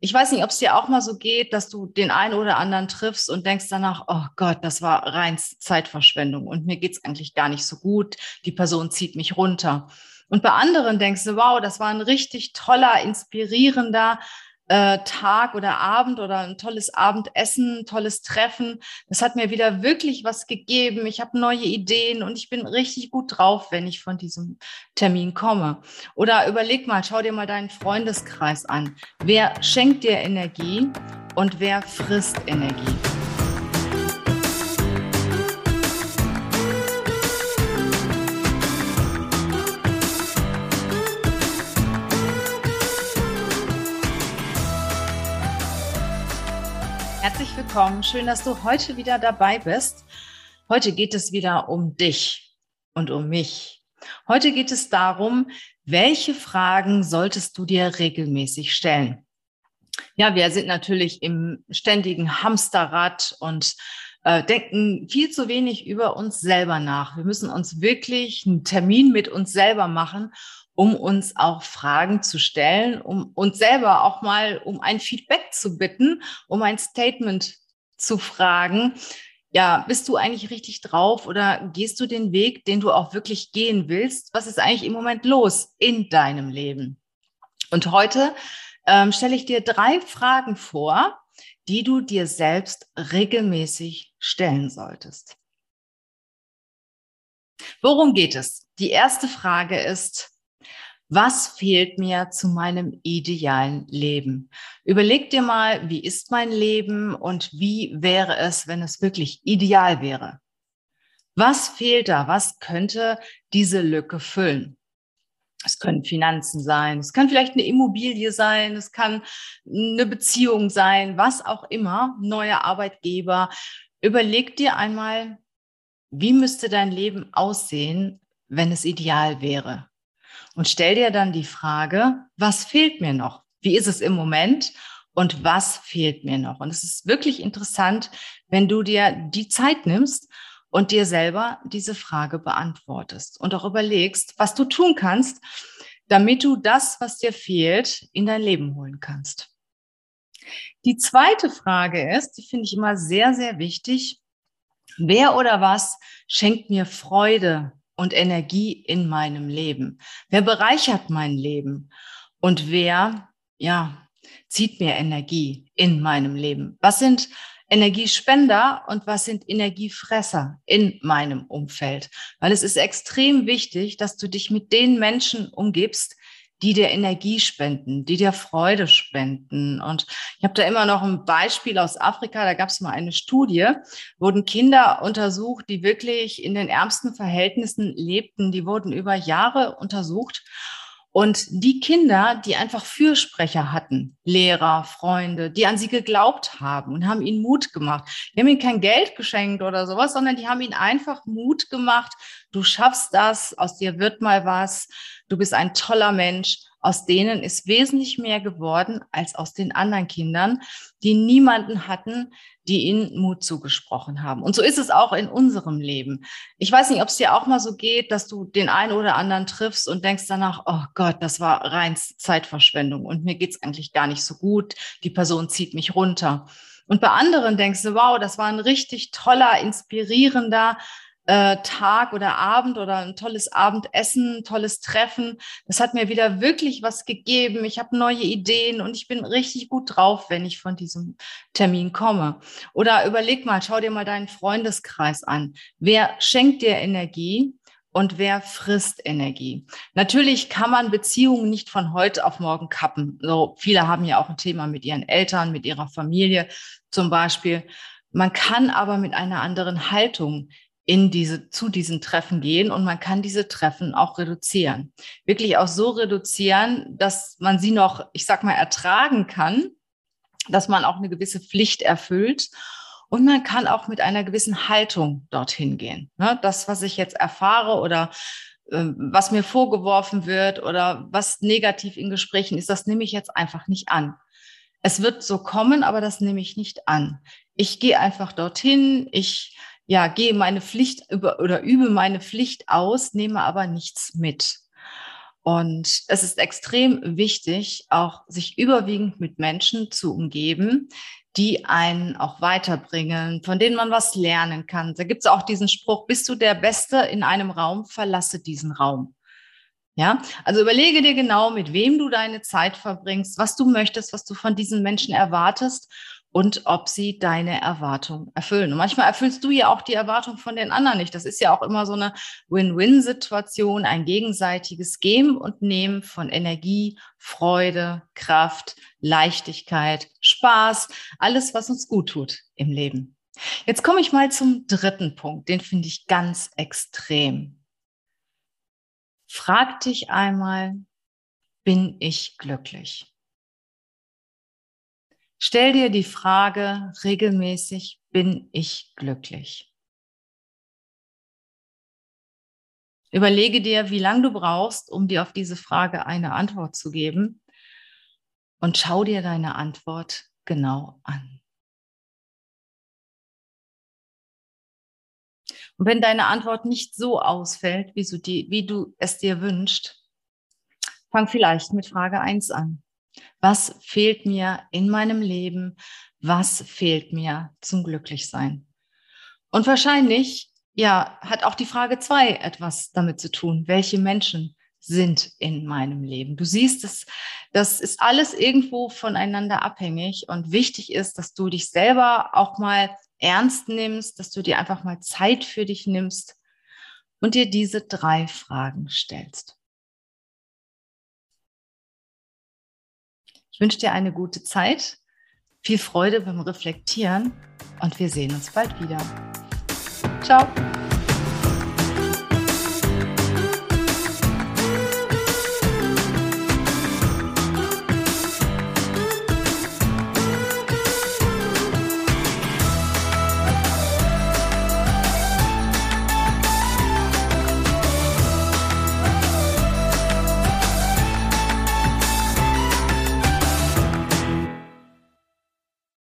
Ich weiß nicht, ob es dir auch mal so geht, dass du den einen oder anderen triffst und denkst danach, oh Gott, das war rein Zeitverschwendung und mir geht's eigentlich gar nicht so gut. Die Person zieht mich runter. Und bei anderen denkst du, wow, das war ein richtig toller, inspirierender, äh, Tag oder Abend oder ein tolles Abendessen, tolles Treffen. Das hat mir wieder wirklich was gegeben. Ich habe neue Ideen und ich bin richtig gut drauf, wenn ich von diesem Termin komme. Oder überleg mal, schau dir mal deinen Freundeskreis an. Wer schenkt dir Energie und wer frisst Energie? Herzlich willkommen. Schön, dass du heute wieder dabei bist. Heute geht es wieder um dich und um mich. Heute geht es darum, welche Fragen solltest du dir regelmäßig stellen? Ja, wir sind natürlich im ständigen Hamsterrad und äh, denken viel zu wenig über uns selber nach. Wir müssen uns wirklich einen Termin mit uns selber machen um uns auch Fragen zu stellen, um uns selber auch mal um ein Feedback zu bitten, um ein Statement zu fragen. Ja, bist du eigentlich richtig drauf oder gehst du den Weg, den du auch wirklich gehen willst? Was ist eigentlich im Moment los in deinem Leben? Und heute ähm, stelle ich dir drei Fragen vor, die du dir selbst regelmäßig stellen solltest. Worum geht es? Die erste Frage ist, was fehlt mir zu meinem idealen Leben? Überleg dir mal, wie ist mein Leben und wie wäre es, wenn es wirklich ideal wäre? Was fehlt da? Was könnte diese Lücke füllen? Es können Finanzen sein, es kann vielleicht eine Immobilie sein, es kann eine Beziehung sein, was auch immer, neuer Arbeitgeber. Überleg dir einmal, wie müsste dein Leben aussehen, wenn es ideal wäre? und stell dir dann die Frage, was fehlt mir noch? Wie ist es im Moment? Und was fehlt mir noch? Und es ist wirklich interessant, wenn du dir die Zeit nimmst und dir selber diese Frage beantwortest und auch überlegst, was du tun kannst, damit du das, was dir fehlt, in dein Leben holen kannst. Die zweite Frage ist, die finde ich immer sehr, sehr wichtig. Wer oder was schenkt mir Freude und Energie in meinem Leben? Wer bereichert mein Leben? Und wer, ja, zieht mir Energie in meinem Leben? Was sind Energiespender und was sind Energiefresser in meinem Umfeld? Weil es ist extrem wichtig, dass du dich mit den Menschen umgibst, die dir Energie spenden, die dir Freude spenden. Und ich habe da immer noch ein Beispiel aus Afrika, da gab es mal eine Studie, wurden Kinder untersucht, die wirklich in den ärmsten Verhältnissen lebten, die wurden über Jahre untersucht. Und die Kinder, die einfach Fürsprecher hatten, Lehrer, Freunde, die an sie geglaubt haben und haben ihnen Mut gemacht. Die haben ihnen kein Geld geschenkt oder sowas, sondern die haben ihnen einfach Mut gemacht. Du schaffst das, aus dir wird mal was du bist ein toller Mensch. Aus denen ist wesentlich mehr geworden als aus den anderen Kindern, die niemanden hatten, die ihnen Mut zugesprochen haben. Und so ist es auch in unserem Leben. Ich weiß nicht, ob es dir auch mal so geht, dass du den einen oder anderen triffst und denkst danach, oh Gott, das war rein Zeitverschwendung und mir geht's eigentlich gar nicht so gut. Die Person zieht mich runter. Und bei anderen denkst du, wow, das war ein richtig toller, inspirierender, äh, Tag oder Abend oder ein tolles Abendessen, tolles Treffen. Das hat mir wieder wirklich was gegeben. Ich habe neue Ideen und ich bin richtig gut drauf, wenn ich von diesem Termin komme. Oder überleg mal, schau dir mal deinen Freundeskreis an. Wer schenkt dir Energie? und wer frisst Energie. Natürlich kann man Beziehungen nicht von heute auf morgen kappen. So viele haben ja auch ein Thema mit ihren Eltern, mit ihrer Familie zum Beispiel. Man kann aber mit einer anderen Haltung in diese, zu diesen Treffen gehen und man kann diese Treffen auch reduzieren. Wirklich auch so reduzieren, dass man sie noch, ich sag mal, ertragen kann, dass man auch eine gewisse Pflicht erfüllt und man kann auch mit einer gewissen Haltung dorthin gehen. Ne? Das, was ich jetzt erfahre oder äh, was mir vorgeworfen wird oder was negativ in Gesprächen ist, das nehme ich jetzt einfach nicht an. Es wird so kommen, aber das nehme ich nicht an. Ich gehe einfach dorthin, ich ja, gehe meine Pflicht über oder übe meine Pflicht aus, nehme aber nichts mit. Und es ist extrem wichtig, auch sich überwiegend mit Menschen zu umgeben, die einen auch weiterbringen, von denen man was lernen kann. Da gibt es auch diesen Spruch, bist du der Beste in einem Raum, verlasse diesen Raum. Ja, also überlege dir genau, mit wem du deine Zeit verbringst, was du möchtest, was du von diesen Menschen erwartest und ob sie deine Erwartung erfüllen. Und manchmal erfüllst du ja auch die Erwartung von den anderen nicht. Das ist ja auch immer so eine Win-Win-Situation, ein gegenseitiges Geben und Nehmen von Energie, Freude, Kraft, Leichtigkeit, Spaß, alles, was uns gut tut im Leben. Jetzt komme ich mal zum dritten Punkt, den finde ich ganz extrem. Frag dich einmal, bin ich glücklich? Stell dir die Frage regelmäßig, bin ich glücklich? Überlege dir, wie lange du brauchst, um dir auf diese Frage eine Antwort zu geben und schau dir deine Antwort genau an. Und wenn deine Antwort nicht so ausfällt, wie du, es dir wünschst, fang vielleicht mit Frage 1 an. Was fehlt mir in meinem Leben? Was fehlt mir zum Glücklichsein? Und wahrscheinlich, ja, hat auch die Frage zwei etwas damit zu tun. Welche Menschen sind in meinem Leben? Du siehst es, das ist alles irgendwo voneinander abhängig und wichtig ist, dass du dich selber auch mal ernst nimmst, dass du dir einfach mal Zeit für dich nimmst und dir diese drei Fragen stellst. Ich wünsche dir eine gute Zeit, viel Freude beim Reflektieren und wir sehen uns bald wieder. Ciao.